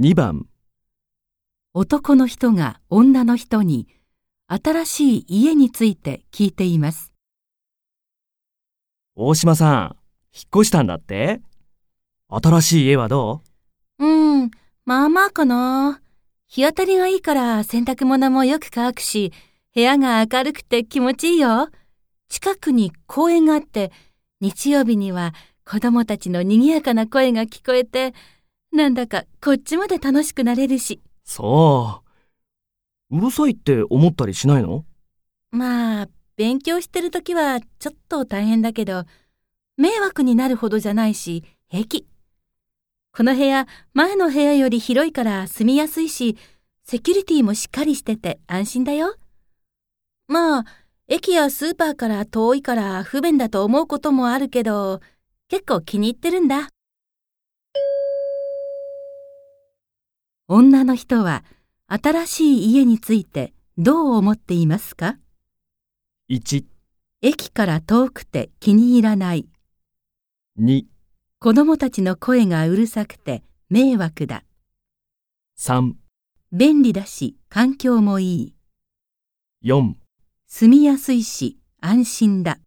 2番、男の人が女の人に新しい家について聞いています。大島さん、引っ越したんだって？新しい家はどうん、まあまあかな。日当たりがいいから洗濯物もよく乾くし、部屋が明るくて気持ちいいよ。近くに公園があって、日曜日には子供たちの賑やかな声が聞こえて、なんだかこっちまで楽しくなれるし。うそう。うるさいって思ったりしないの？まあ、勉強してるときはちょっと大変だけど、迷惑になるほどじゃないし、平気。この部屋、前の部屋より広いから住みやすいし、セキュリティもしっかりしてて安心だよ。まあ、駅やスーパーから遠いから不便だと思うこともあるけど、結構気に入ってるんだ。女の人は新しい家についてどう思っていますか ?1、駅から遠くて気に入らない。2、子供たちの声がうるさくて迷惑だ。3、便利だし環境もいい。4住みやすいし安心だ。